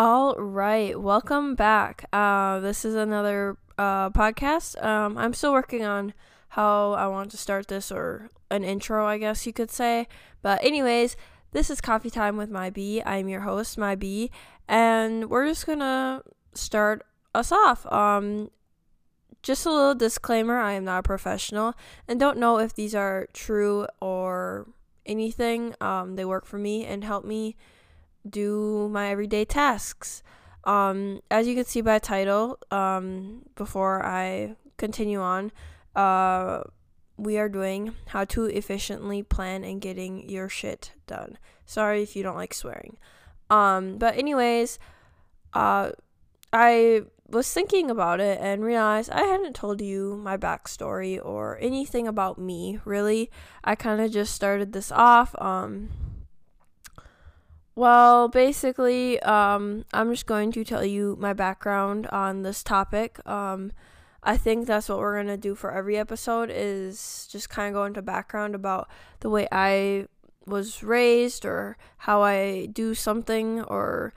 All right, welcome back. Uh, this is another uh, podcast. Um, I'm still working on how I want to start this or an intro, I guess you could say. But, anyways, this is Coffee Time with Mai B. I'm your host, Mai B, and we're just gonna start us off. Um, just a little disclaimer I am not a professional and don't know if these are true or anything. Um, they work for me and help me do my everyday tasks. Um, as you can see by title, um, before I continue on, uh, we are doing how to efficiently plan and getting your shit done. Sorry if you don't like swearing. Um, but anyways, uh, I was thinking about it and realized I hadn't told you my backstory or anything about me, really. I kind of just started this off. Um, well, basically, um, I'm just going to tell you my background on this topic. Um, I think that's what we're gonna do for every episode is just kind of go into background about the way I was raised or how I do something or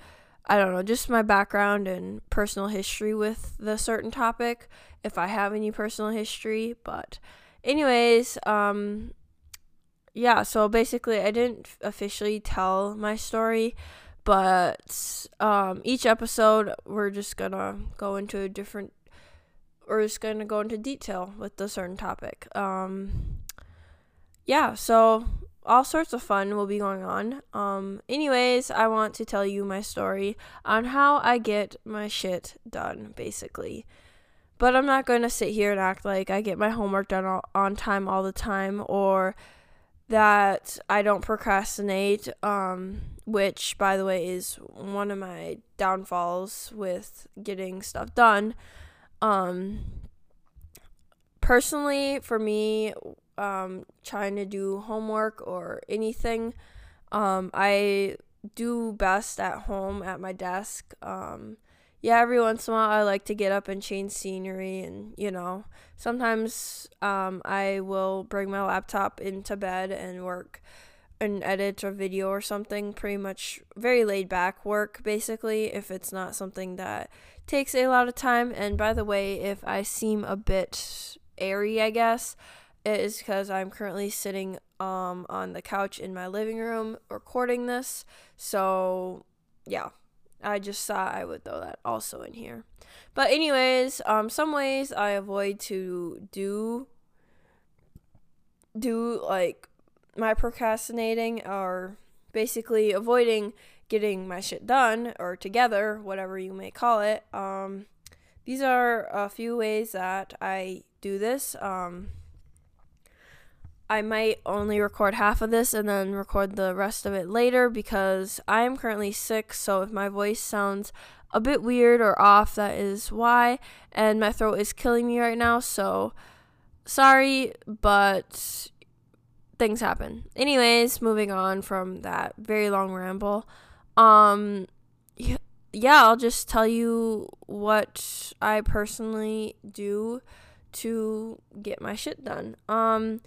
I don't know, just my background and personal history with the certain topic if I have any personal history. But, anyways, um, yeah, so basically, I didn't officially tell my story, but um, each episode we're just gonna go into a different, we're just gonna go into detail with a certain topic. Um, yeah, so all sorts of fun will be going on. Um, anyways, I want to tell you my story on how I get my shit done, basically. But I'm not going to sit here and act like I get my homework done all, on time all the time or that I don't procrastinate, um, which, by the way, is one of my downfalls with getting stuff done. Um, personally, for me, um, trying to do homework or anything, um, I do best at home at my desk. Um, yeah, every once in a while I like to get up and change scenery, and you know, sometimes um, I will bring my laptop into bed and work and edit a video or something. Pretty much very laid back work, basically, if it's not something that takes a lot of time. And by the way, if I seem a bit airy, I guess, it is because I'm currently sitting um, on the couch in my living room recording this. So, yeah. I just thought I would throw that also in here. But anyways, um some ways I avoid to do do like my procrastinating or basically avoiding getting my shit done or together, whatever you may call it. Um these are a few ways that I do this. Um I might only record half of this and then record the rest of it later because I am currently sick. So if my voice sounds a bit weird or off, that is why. And my throat is killing me right now. So sorry, but things happen. Anyways, moving on from that very long ramble. Um, yeah, I'll just tell you what I personally do to get my shit done. Um,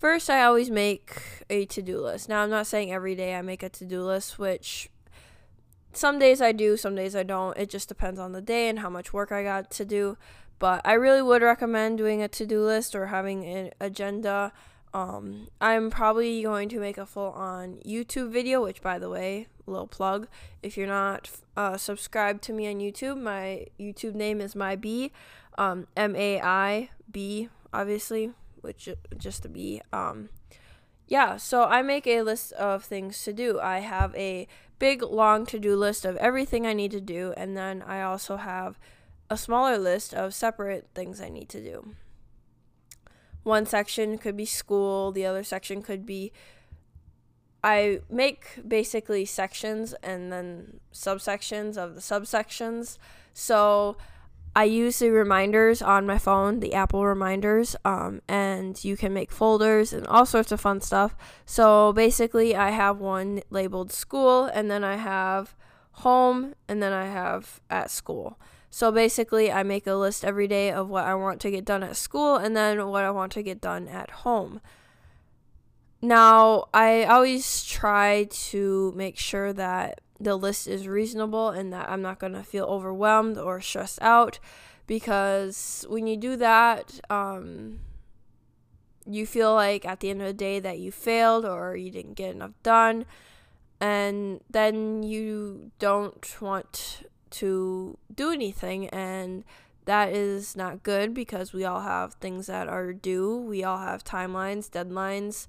First, I always make a to do list. Now, I'm not saying every day I make a to do list, which some days I do, some days I don't. It just depends on the day and how much work I got to do. But I really would recommend doing a to do list or having an agenda. Um, I'm probably going to make a full on YouTube video, which, by the way, little plug. If you're not uh, subscribed to me on YouTube, my YouTube name is Mai B, um, M A I B, obviously which just to be um yeah so i make a list of things to do i have a big long to-do list of everything i need to do and then i also have a smaller list of separate things i need to do one section could be school the other section could be I make basically sections and then subsections of the subsections. So I use the reminders on my phone, the Apple reminders, um, and you can make folders and all sorts of fun stuff. So basically, I have one labeled school, and then I have home, and then I have at school. So basically, I make a list every day of what I want to get done at school and then what I want to get done at home. Now, I always try to make sure that the list is reasonable and that I'm not going to feel overwhelmed or stressed out because when you do that, um, you feel like at the end of the day that you failed or you didn't get enough done, and then you don't want to do anything, and that is not good because we all have things that are due, we all have timelines, deadlines,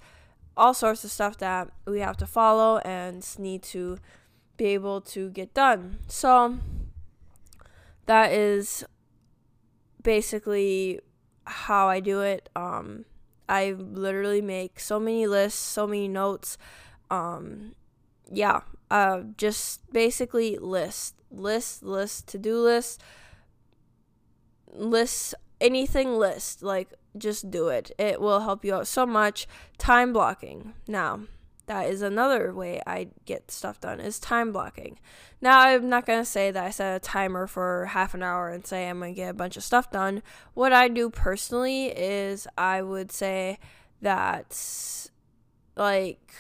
all sorts of stuff that we have to follow and need to be able to get done. So that is basically how I do it. Um, I literally make so many lists, so many notes. Um, yeah, uh, just basically list, list, list, to do list, list, anything list. Like, just do it. It will help you out so much. Time blocking. Now, that is another way I get stuff done is time blocking. Now I'm not gonna say that I set a timer for half an hour and say I'm gonna get a bunch of stuff done. What I do personally is I would say that like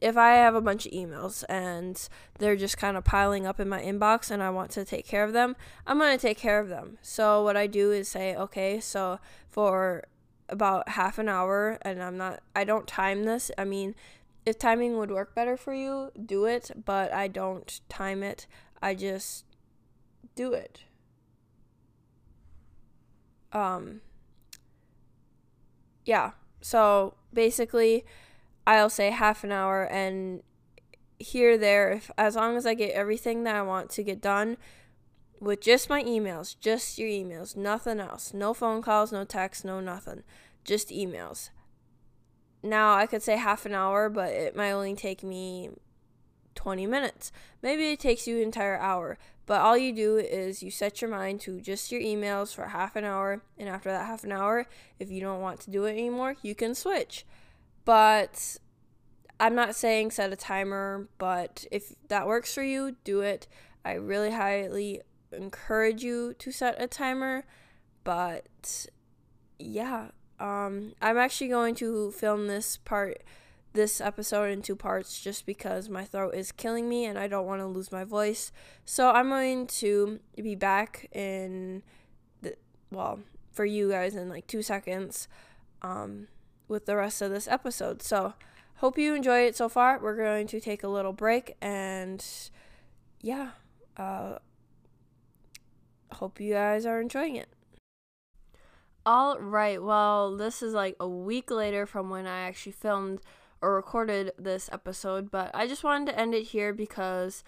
if I have a bunch of emails and they're just kind of piling up in my inbox and I want to take care of them, I'm going to take care of them. So, what I do is say, okay, so for about half an hour, and I'm not, I don't time this. I mean, if timing would work better for you, do it, but I don't time it. I just do it. Um yeah. So basically I'll say half an hour and here there if as long as I get everything that I want to get done with just my emails, just your emails, nothing else. No phone calls, no texts, no nothing. Just emails now I could say half an hour, but it might only take me 20 minutes. Maybe it takes you an entire hour. But all you do is you set your mind to just your emails for half an hour. And after that half an hour, if you don't want to do it anymore, you can switch. But I'm not saying set a timer, but if that works for you, do it. I really highly encourage you to set a timer. But yeah, um, I'm actually going to film this part, this episode in two parts, just because my throat is killing me and I don't want to lose my voice. So I'm going to be back in, the, well, for you guys in like two seconds, um, with the rest of this episode. So hope you enjoy it so far. We're going to take a little break and, yeah, uh, hope you guys are enjoying it. All right. Well, this is like a week later from when I actually filmed or recorded this episode, but I just wanted to end it here because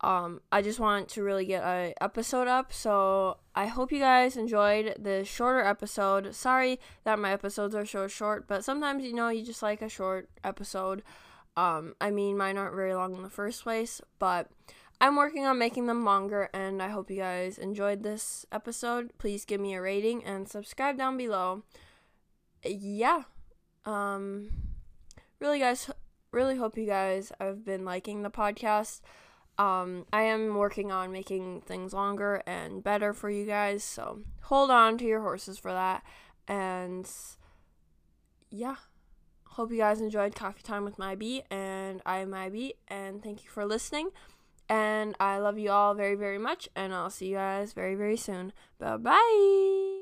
um I just want to really get a episode up. So, I hope you guys enjoyed this shorter episode. Sorry that my episodes are so short, but sometimes you know you just like a short episode. Um I mean, mine aren't very long in the first place, but I'm working on making them longer, and I hope you guys enjoyed this episode. Please give me a rating and subscribe down below. Yeah. Um, really, guys, really hope you guys have been liking the podcast. Um, I am working on making things longer and better for you guys, so hold on to your horses for that. And yeah, hope you guys enjoyed Coffee Time with Mai B, and I am Mai B, and thank you for listening. And I love you all very, very much. And I'll see you guys very, very soon. Bye bye.